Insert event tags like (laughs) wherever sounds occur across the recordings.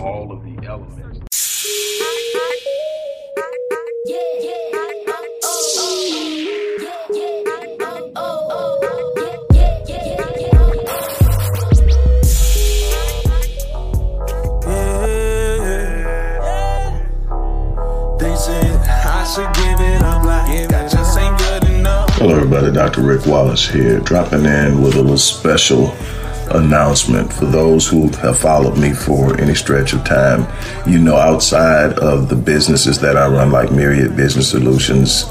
All of the elements. Hello, everybody. Dr. Rick Wallace here, dropping in with a little special announcement for those who have followed me for any stretch of time. You know, outside of the businesses that I run, like Myriad Business Solutions,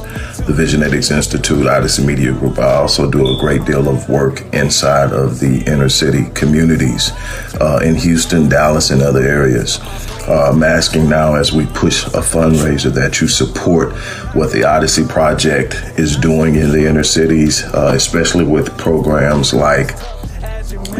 the Visionetics Institute, Odyssey Media Group, I also do a great deal of work inside of the inner city communities uh, in Houston, Dallas, and other areas uh, I'm asking now as we push a fundraiser that you support what the Odyssey Project is doing in the inner cities, uh, especially with programs like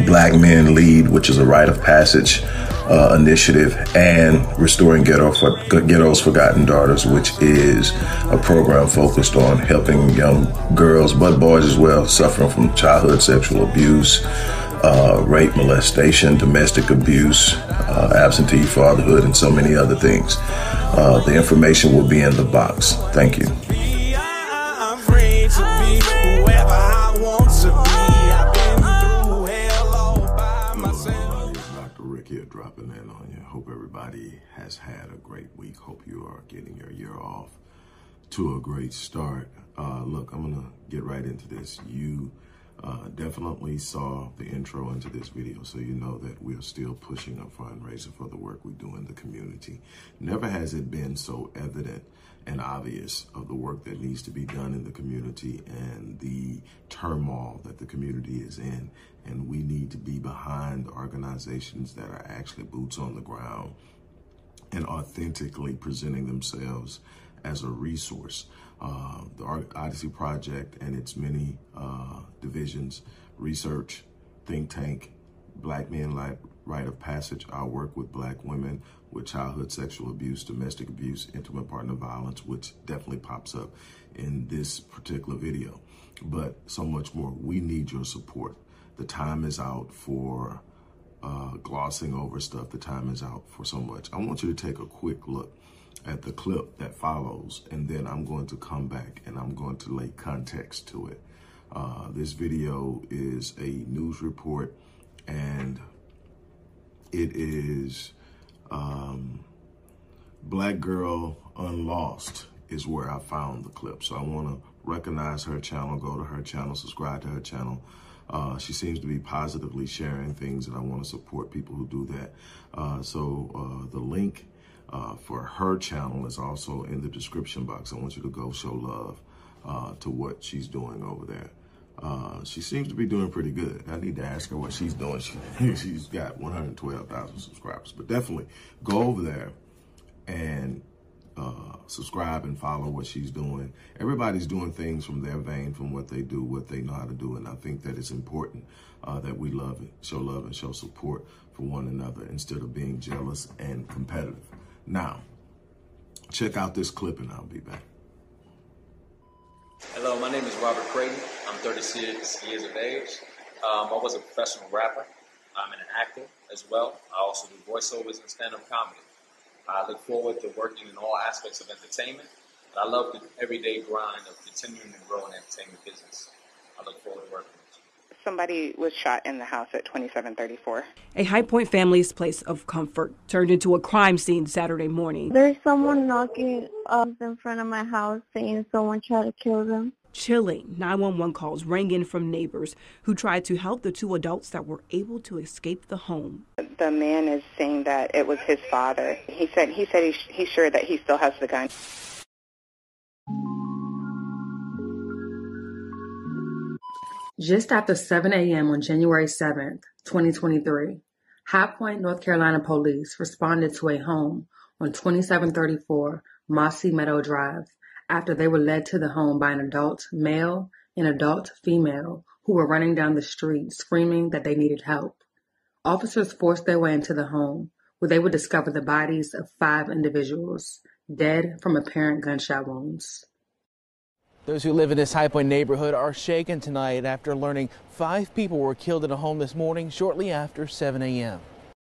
Black Men Lead, which is a rite of passage uh, initiative, and Restoring Ghetto for, Ghetto's Forgotten Daughters, which is a program focused on helping young girls, but boys as well, suffering from childhood sexual abuse uh, rape, molestation, domestic abuse, uh, absentee fatherhood, and so many other things. Uh, the information will be in the box. Thank you. Hope everybody has had a great week. Hope you are getting your year off to a great start. Uh, look, I'm going to get right into this. You uh, definitely saw the intro into this video, so you know that we're still pushing a fundraiser for the work we do in the community. Never has it been so evident and obvious of the work that needs to be done in the community and the turmoil that the community is in. And we need to be behind organizations that are actually boots on the ground and authentically presenting themselves as a resource. Uh, the Odyssey Project and its many uh, divisions, research, think tank, Black Men like Rite of Passage. I work with black women with childhood sexual abuse, domestic abuse, intimate partner violence, which definitely pops up in this particular video. But so much more. We need your support. The time is out for uh, glossing over stuff. The time is out for so much. I want you to take a quick look at the clip that follows, and then I'm going to come back and I'm going to lay context to it. Uh, this video is a news report, and it is um, Black Girl Unlost is where I found the clip. So I want to recognize her channel, go to her channel, subscribe to her channel. Uh, she seems to be positively sharing things, and I want to support people who do that. Uh, so uh, the link uh, for her channel is also in the description box. I want you to go show love uh, to what she's doing over there. Uh, she seems to be doing pretty good. I need to ask her what she's doing. She, (laughs) she's got 112,000 subscribers, but definitely go over there and uh, subscribe and follow what she's doing. Everybody's doing things from their vein, from what they do, what they know how to do. And I think that it's important uh, that we love it, show love and show support for one another instead of being jealous and competitive. Now, check out this clip and I'll be back. Hello, my name is Robert Creighton. I'm 36 years of age. Um, I was a professional rapper. I'm an actor as well. I also do voiceovers and stand-up comedy. I look forward to working in all aspects of entertainment. I love the everyday grind of continuing to grow in entertainment business. I look forward to working somebody was shot in the house at 2734. A High Point family's place of comfort turned into a crime scene Saturday morning. There's someone knocking up in front of my house saying someone tried to kill them. Chilling 911 calls rang in from neighbors who tried to help the two adults that were able to escape the home. The man is saying that it was his father. He said he said he's, he's sure that he still has the gun. Just after 7 a.m. on January 7, 2023, High Point, North Carolina police responded to a home on 2734 Mossy Meadow Drive after they were led to the home by an adult male and adult female who were running down the street screaming that they needed help. Officers forced their way into the home where they would discover the bodies of five individuals dead from apparent gunshot wounds. Those who live in this High Point neighborhood are shaken tonight after learning five people were killed in a home this morning shortly after 7 a.m.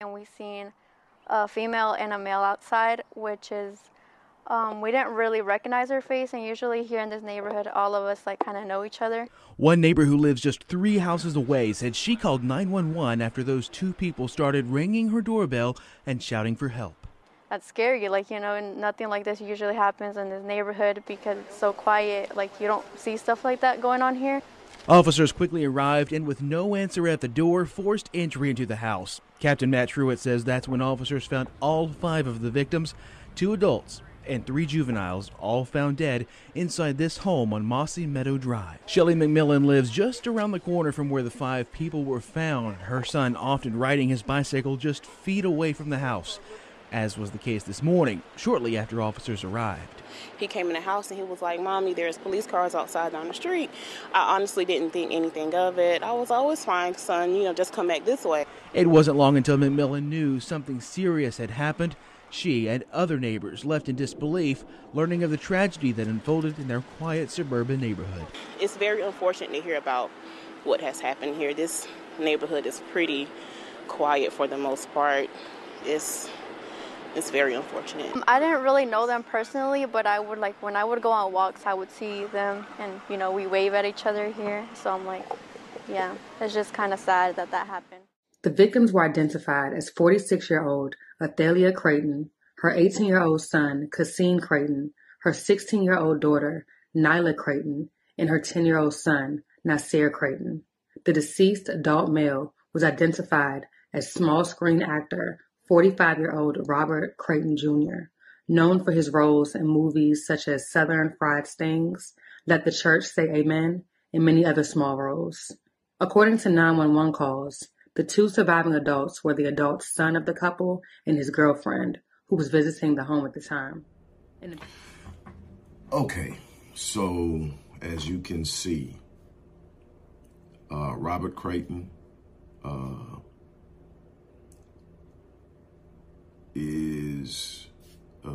And we've seen a female and a male outside, which is um, we didn't really recognize her face, and usually here in this neighborhood, all of us like kind of know each other. One neighbor who lives just three houses away said she called 911 after those two people started ringing her doorbell and shouting for help. That's scary. Like, you know, nothing like this usually happens in this neighborhood because it's so quiet. Like, you don't see stuff like that going on here. Officers quickly arrived and, with no answer at the door, forced entry into the house. Captain Matt Truitt says that's when officers found all five of the victims, two adults and three juveniles, all found dead inside this home on Mossy Meadow Drive. Shelly McMillan lives just around the corner from where the five people were found, her son often riding his bicycle just feet away from the house, as was the case this morning, shortly after officers arrived. He came in the house and he was like, Mommy, there's police cars outside down the street. I honestly didn't think anything of it. I was always fine, son, you know, just come back this way. It wasn't long until McMillan knew something serious had happened she and other neighbors left in disbelief, learning of the tragedy that unfolded in their quiet suburban neighborhood. It's very unfortunate to hear about what has happened here. This neighborhood is pretty quiet for the most part. It's it's very unfortunate. I didn't really know them personally, but I would like when I would go on walks, I would see them, and you know we wave at each other here. So I'm like, yeah, it's just kind of sad that that happened. The victims were identified as 46 year old Athalia Creighton, her 18 year old son, Cassine Creighton, her 16 year old daughter, Nyla Creighton, and her 10 year old son, Nasir Creighton. The deceased adult male was identified as small screen actor 45 year old Robert Creighton Jr., known for his roles in movies such as Southern Fried Stings, Let the Church Say Amen, and many other small roles. According to 911 calls, the two surviving adults were the adult son of the couple and his girlfriend, who was visiting the home at the time. Okay, so as you can see, uh, Robert Creighton uh, is uh,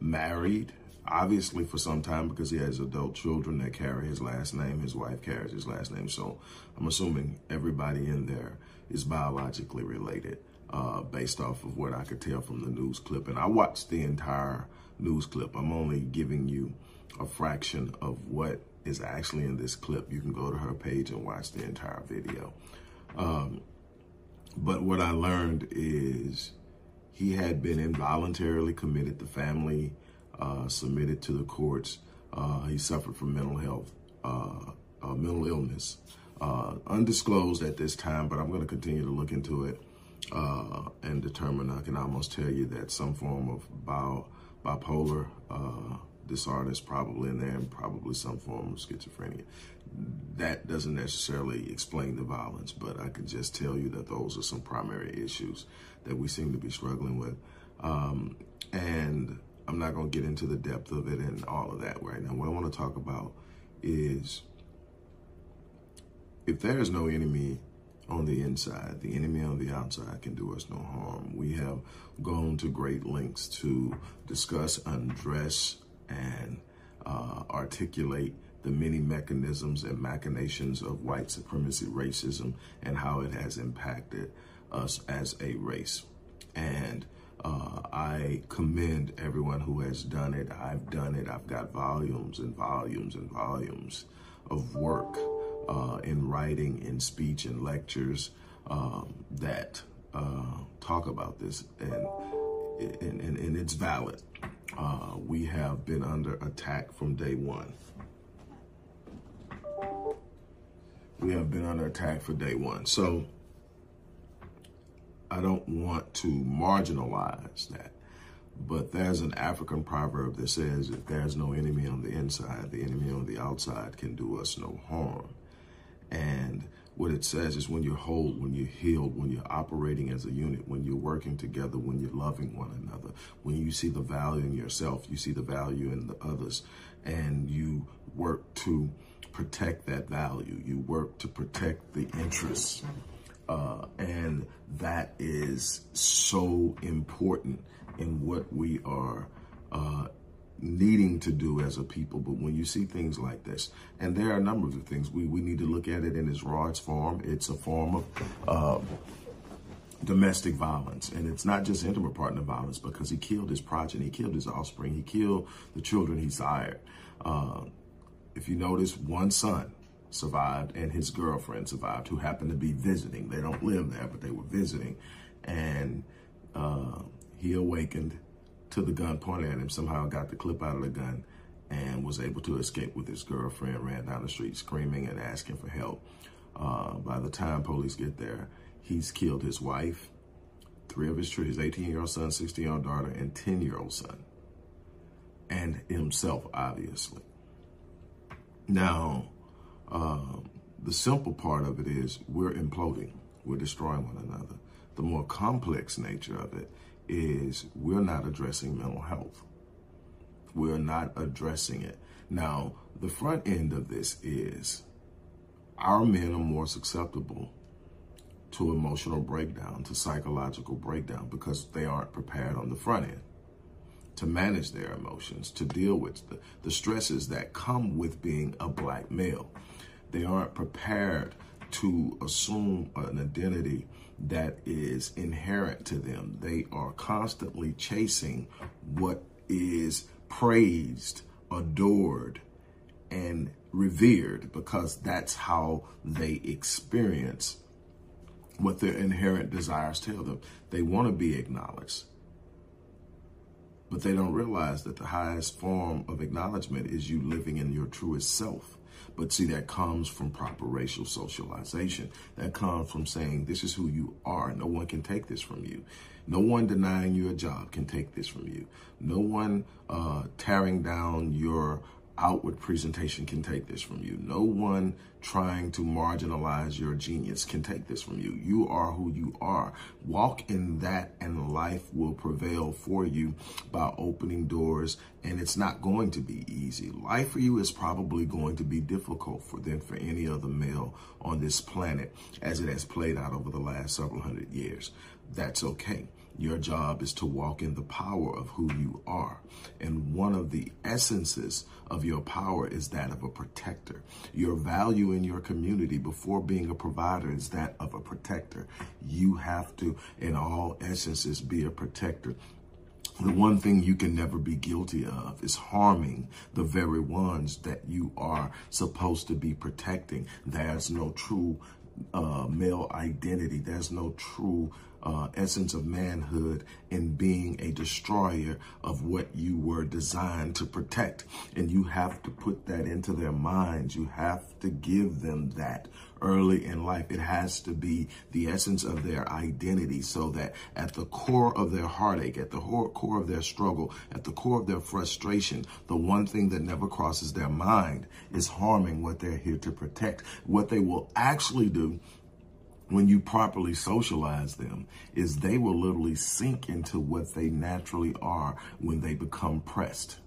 married obviously for some time because he has adult children that carry his last name. His wife carries his last name. So I'm assuming everybody in there is biologically related uh, based off of what I could tell from the news clip. And I watched the entire news clip. I'm only giving you a fraction of what is actually in this clip. You can go to her page and watch the entire video. Um, but what I learned is he had been involuntarily committed. The family uh, submitted to the courts. Uh, he suffered from mental health, uh, uh mental illness, uh, undisclosed at this time, but I'm going to continue to look into it and determine. I can almost tell you that some form of bio, bipolar disorder is probably in there and probably some form of schizophrenia. That doesn't necessarily explain the violence, but I can just tell you that those are some primary issues that we seem to be struggling with. Um, and I'm not going to get into the depth of it and all of that right now. What I want to talk about is if there is no enemy on the inside, the enemy on the outside can do us no harm. We have gone to great lengths to discuss, undress, and uh, articulate the many mechanisms and machinations of white supremacy racism and how it has impacted us as a race. And uh, I commend everyone who has done it. I've done it. I've got volumes and volumes and volumes of work uh, in writing, in speech, and lectures um, that uh, talk about this, and, and, and, and it's valid. Uh, we have been under attack from day one. We have been under attack for day one. So, I don't want to marginalize that. But there's an African proverb that says, if there's no enemy on the inside, the enemy on the outside can do us no harm. And what it says is when you're whole, when you're healed, when you're operating as a unit, when you're working together, when you're loving one another, when you see the value in yourself, you see the value in the others, and you work to protect that value. You work to protect the interests uh, and that is so important in what we are uh, needing to do as a people. But when you see things like this, and there are a number of things, we, we need to look at it in its rawest form. It's a form of uh, domestic violence. And it's not just intimate partner violence because he killed his progeny, he killed his offspring, he killed the children he sired. Uh, if you notice, one son survived and his girlfriend survived who happened to be visiting. They don't live there, but they were visiting. And uh, he awakened to the gun pointed at him, somehow got the clip out of the gun and was able to escape with his girlfriend, ran down the street screaming and asking for help. Uh, by the time police get there, he's killed his wife, three of his children, his 18-year-old son, 16-year-old daughter, and 10-year-old son, and himself, obviously. Now, the simple part of it is we're imploding. We're destroying one another. The more complex nature of it is we're not addressing mental health. We're not addressing it. Now, the front end of this is our men are more susceptible to emotional breakdown, to psychological breakdown, because they aren't prepared on the front end to manage their emotions, to deal with the, the stresses that come with being a black male. They aren't prepared to assume an identity that is inherent to them. They are constantly chasing what is praised, adored, and revered because that's how they experience what their inherent desires tell them. They want to be acknowledged, but they don't realize that the highest form of acknowledgement is you living in your truest self. But see, that comes from proper racial socialization. That comes from saying, this is who you are. No one can take this from you. No one denying you a job can take this from you. No one uh, tearing down your outward presentation can take this from you. No one trying to marginalize your genius can take this from you. You are who you are. Walk in that and life will prevail for you by opening doors and it's not going to be easy. Life for you is probably going to be difficult for than for any other male on this planet as it has played out over the last several hundred years. That's okay. Your job is to walk in the power of who you are. And one of the essences of your power is that of a protector. Your value in your community before being a provider is that of a protector. You have to, in all essences, be a protector. The one thing you can never be guilty of is harming the very ones that you are supposed to be protecting. There's no true uh, male identity. There's no true uh, essence of manhood in being a destroyer of what you were designed to protect. And you have to put that into their minds. You have to give them that early in life. It has to be the essence of their identity so that at the core of their heartache, at the core of their struggle, at the core of their frustration, the one thing that never crosses their mind is harming what they're here to protect. What they will actually do when you properly socialize them is they will literally sink into what they naturally are when they become pressed.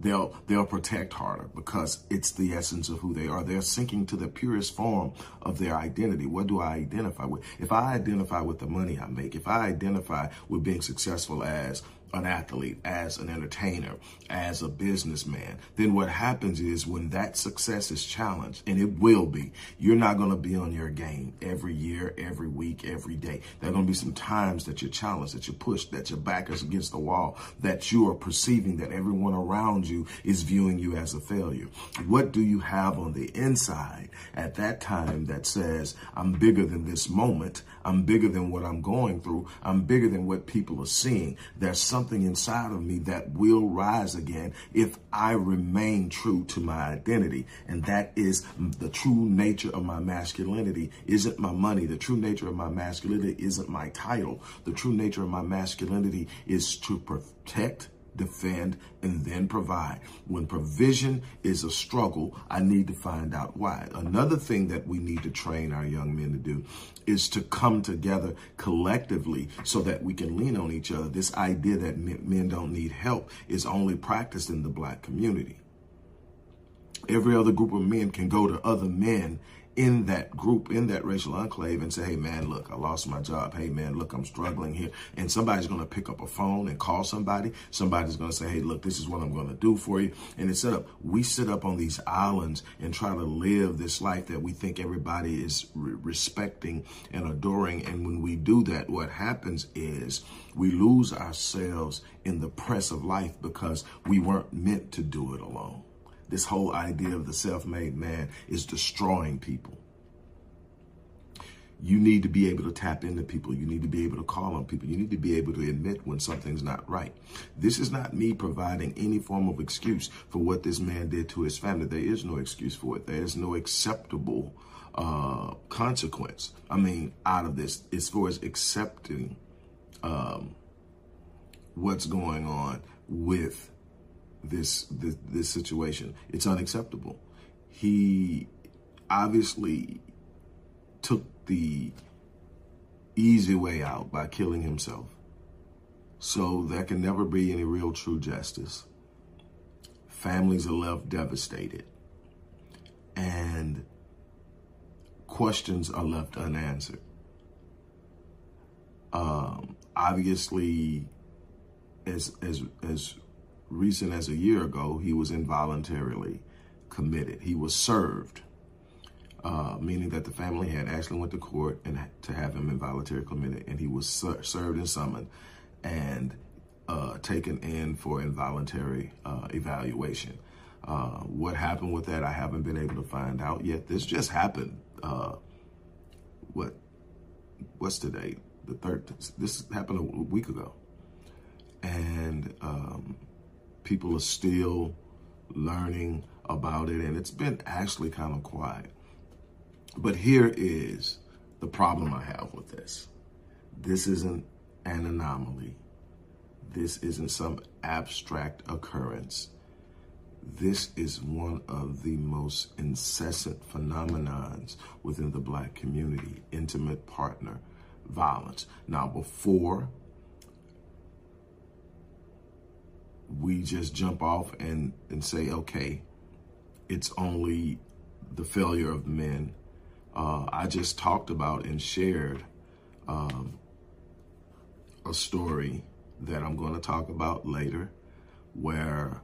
They'll they'll protect harder because it's the essence of who they are. They're sinking to the purest form of their identity. What do I identify with? If I identify with the money I make, if I identify with being successful as an athlete, as an entertainer, as a businessman, then what happens is when that success is challenged, and it will be, you're not going to be on your game every year, every week, every day. There are going to be some times that you're challenged, that you're pushed, that your back is against the wall, that you are perceiving that everyone around you is viewing you as a failure. What do you have on the inside at that time that says, I'm bigger than this moment, I'm bigger than what I'm going through, I'm bigger than what people are seeing. There's something inside of me that will rise again if I remain true to my identity. And that is the true nature of my masculinity isn't my money. The true nature of my masculinity isn't my title. The true nature of my masculinity is to protect defend, and then provide. When provision is a struggle, I need to find out why. Another thing that we need to train our young men to do is to come together collectively so that we can lean on each other. This idea that men don't need help is only practiced in the black community. Every other group of men can go to other men in that group, in that racial enclave, and say, hey, man, look, I lost my job. Hey, man, look, I'm struggling here. And somebody's going to pick up a phone and call somebody. Somebody's going to say, hey, look, this is what I'm going to do for you. And instead of we sit up on these islands and try to live this life that we think everybody is re- respecting and adoring. And when we do that, what happens is we lose ourselves in the press of life because we weren't meant to do it alone. This whole idea of the self made man is destroying people. You need to be able to tap into people. You need to be able to call on people. You need to be able to admit when something's not right. This is not me providing any form of excuse for what this man did to his family. There is no excuse for it. There is no acceptable uh, consequence. I mean, out of this, as far as accepting um, what's going on with this, this this situation. It's unacceptable. He obviously took the easy way out by killing himself. So there can never be any real true justice. Families are left devastated. And questions are left unanswered. Um, obviously, as as as recent as a year ago, he was involuntarily committed. He was served, uh, meaning that the family had actually went to court and to have him involuntarily committed, and he was ser- served and summoned and uh, taken in for involuntary uh, evaluation. Uh, what happened with that, I haven't been able to find out yet. This just happened. Uh, what? What's today? The third. This happened a week ago, and um, people are still learning about it, and it's been actually kind of quiet. But here is the problem I have with this this isn't an anomaly, this isn't some abstract occurrence. This is one of the most incessant phenomenons within the black community intimate partner violence. Now, before we just jump off and, and say, okay, it's only the failure of men. Uh, I just talked about and shared um, a story that I'm going to talk about later where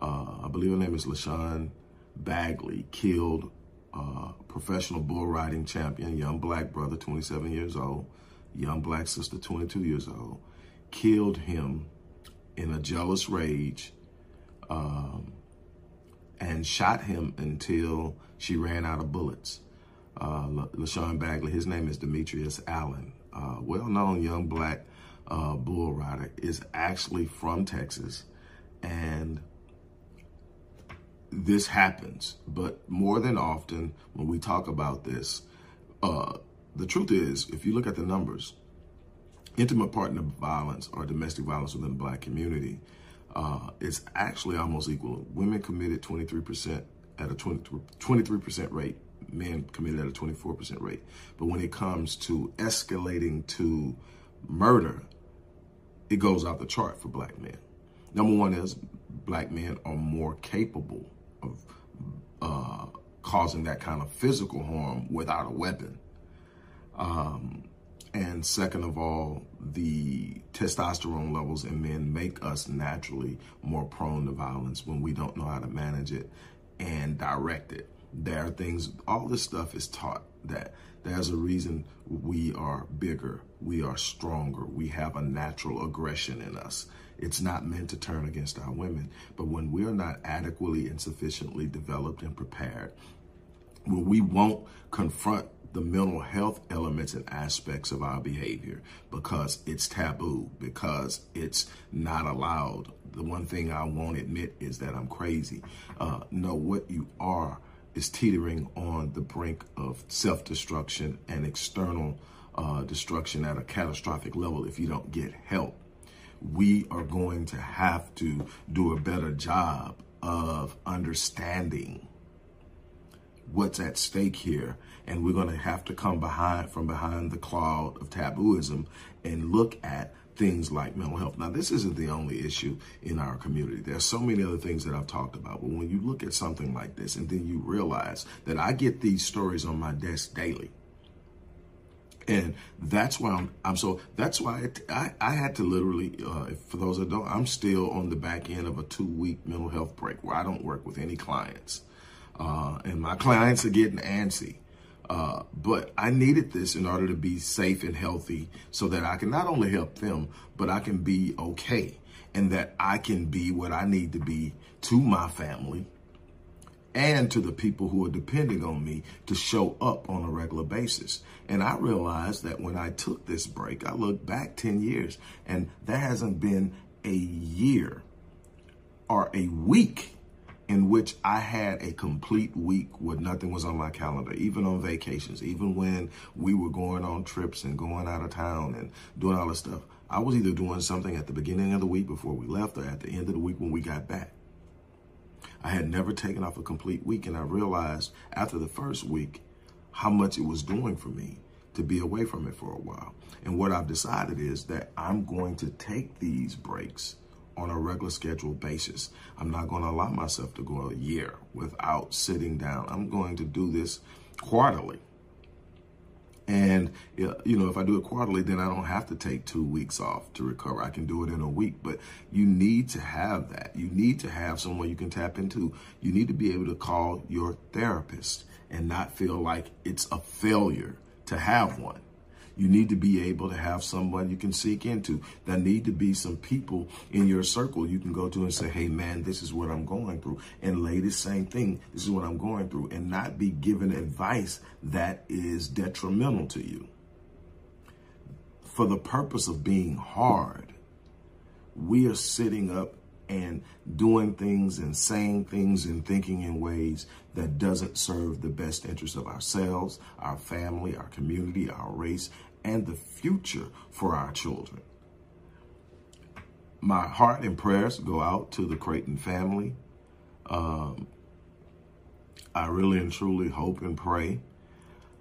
uh, I believe her name is LaShawn Bagley killed uh, professional bull riding champion, young black brother, 27 years old, young black sister, 22 years old, killed him in a jealous rage um, and shot him until she ran out of bullets. Uh, LaShawn Bagley, his name is Demetrius Allen, uh, well-known young black uh, bull rider, is actually from Texas, and this happens. But more than often, when we talk about this, uh, the truth is, if you look at the numbers, intimate partner violence or domestic violence within the black community uh, is actually almost equal. Women committed 23% at a 20, 23% rate, men committed at a 24% rate. But when it comes to escalating to murder, it goes out the chart for black men. Number one is black men are more capable of uh, causing that kind of physical harm without a weapon. Um, and second of all, the testosterone levels in men make us naturally more prone to violence when we don't know how to manage it and direct it. There are things, all this stuff is taught that there's a reason we are bigger, we are stronger, we have a natural aggression in us. It's not meant to turn against our women. But when we're not adequately and sufficiently developed and prepared, when we won't confront the mental health elements and aspects of our behavior because it's taboo, because it's not allowed. The one thing I won't admit is that I'm crazy. Uh, no, what you are is teetering on the brink of self destruction and external uh, destruction at a catastrophic level if you don't get help. We are going to have to do a better job of understanding what's at stake here. And we're going to have to come behind from behind the cloud of tabooism and look at things like mental health. Now, this isn't the only issue in our community. There's so many other things that I've talked about. But when you look at something like this and then you realize that I get these stories on my desk daily. And that's why I'm, I'm so, that's why it, I, I had to literally, uh, for those that don't, I'm still on the back end of a two week mental health break where I don't work with any clients. Uh, and my clients are getting antsy. Uh, but I needed this in order to be safe and healthy so that I can not only help them, but I can be okay and that I can be what I need to be to my family and to the people who are depending on me to show up on a regular basis. And I realized that when I took this break, I looked back 10 years and there hasn't been a year or a week in which I had a complete week where nothing was on my calendar, even on vacations, even when we were going on trips and going out of town and doing all this stuff. I was either doing something at the beginning of the week before we left or at the end of the week when we got back. I had never taken off a complete week, and I realized after the first week how much it was doing for me to be away from it for a while. And what I've decided is that I'm going to take these breaks on a regular schedule basis. I'm not going to allow myself to go a year without sitting down. I'm going to do this quarterly. And, you know, if I do it quarterly, then I don't have to take two weeks off to recover. I can do it in a week. But you need to have that. You need to have someone you can tap into. You need to be able to call your therapist and not feel like it's a failure to have one. You need to be able to have someone you can seek into. There need to be some people in your circle you can go to and say, hey, man, this is what I'm going through. And ladies, same thing. This is what I'm going through. And not be given advice that is detrimental to you. For the purpose of being hard, we are sitting up and doing things and saying things and thinking in ways that doesn't serve the best interest of ourselves, our family, our community, our race, and the future for our children. My heart and prayers go out to the Creighton family. Um, I really and truly hope and pray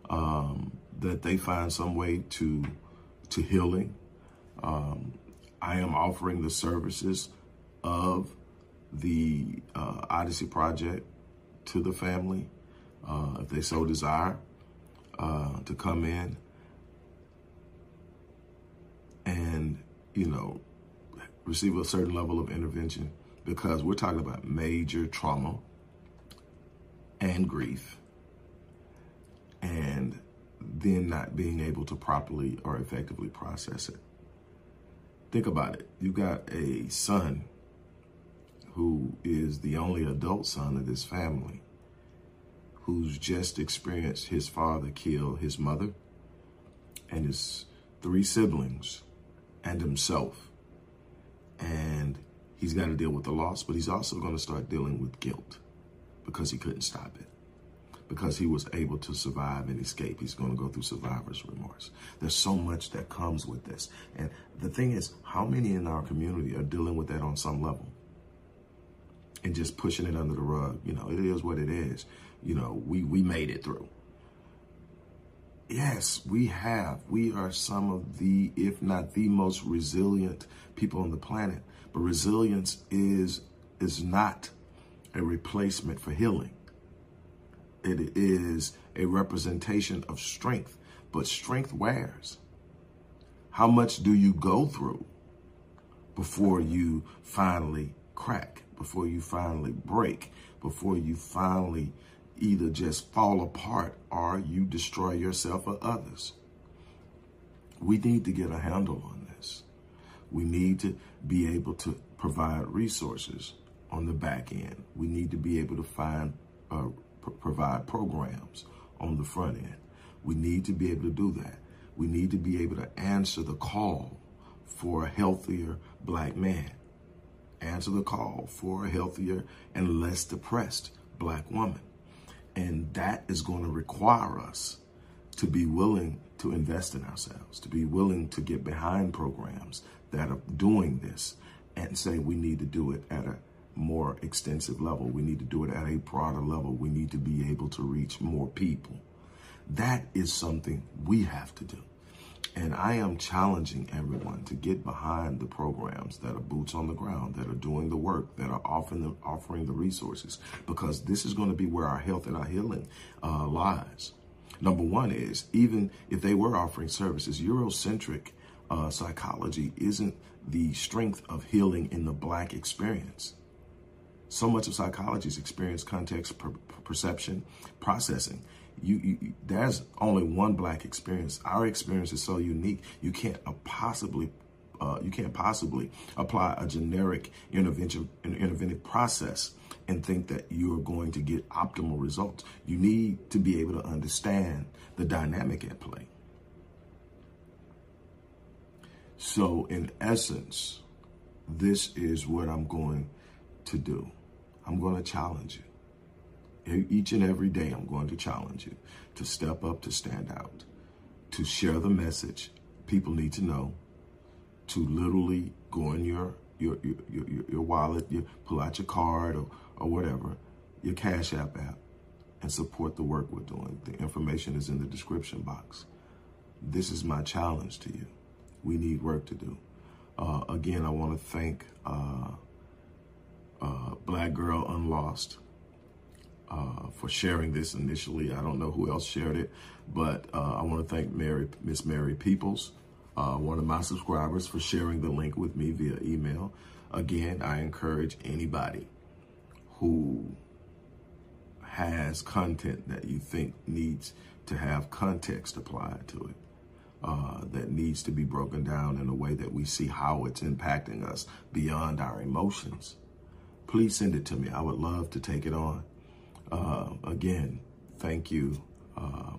um, that they find some way to to healing. Um, I am offering the services of the uh, Odyssey Project to the family, uh, if they so desire, uh, to come in and, you know, receive a certain level of intervention because we're talking about major trauma and grief and then not being able to properly or effectively process it. Think about it. You've got a son who is the only adult son of this family who's just experienced his father kill his mother and his three siblings and himself. And he's got to deal with the loss, but he's also going to start dealing with guilt because he couldn't stop it. Because he was able to survive and escape. He's going to go through survivor's remorse. There's so much that comes with this. And the thing is, how many in our community are dealing with that on some level? And just pushing it under the rug. You know, it is what it is. You know, we, we made it through. Yes, we have. We are some of the, if not the most resilient people on the planet. But resilience is is not a replacement for healing. It is a representation of strength, but strength wears. How much do you go through before you finally crack, before you finally break, before you finally either just fall apart or you destroy yourself or others. We need to get a handle on this. We need to be able to provide resources on the back end. We need to be able to find, uh, provide programs on the front end. We need to be able to do that. We need to be able to answer the call for a healthier black man. Answer the call for a healthier and less depressed black woman. And that is going to require us to be willing to invest in ourselves, to be willing to get behind programs that are doing this and say we need to do it at a more extensive level. We need to do it at a broader level. We need to be able to reach more people. That is something we have to do. And I am challenging everyone to get behind the programs that are boots on the ground, that are doing the work, that are offering the, offering the resources, because this is going to be where our health and our healing uh, lies. Number one is even if they were offering services, Eurocentric uh, psychology isn't the strength of healing in the black experience. So much of psychology is experience, context, per- perception, processing. You, you, there's only one black experience. Our experience is so unique. You can't uh, possibly uh, you can't possibly apply a generic intervention an interventive process and think that you're going to get optimal results. You need to be able to understand the dynamic at play. So, in essence, this is what I'm going to do. I'm going to challenge you. Each and every day, I'm going to challenge you to step up, to stand out, to share the message people need to know, to literally go in your your your, your, your wallet, you pull out your card or, or whatever, your Cash App app, and support the work we're doing. The information is in the description box. This is my challenge to you. We need work to do. Uh, again, I want to thank uh, uh, Black Girl Unlost uh, for sharing this initially. I don't know who else shared it, but uh, I want to thank Mary, Miss Mary Peoples, uh, one of my subscribers, for sharing the link with me via email. Again, I encourage anybody who has content that you think needs to have context applied to it. Uh, that needs to be broken down in a way that we see how it's impacting us beyond our emotions please send it to me. I would love to take it on. Uh, again, thank you. Uh,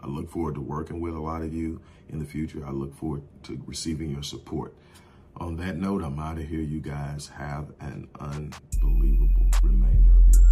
I look forward to working with a lot of you in the future. I look forward to receiving your support. On that note, I'm out of here. You guys have an unbelievable remainder of your day.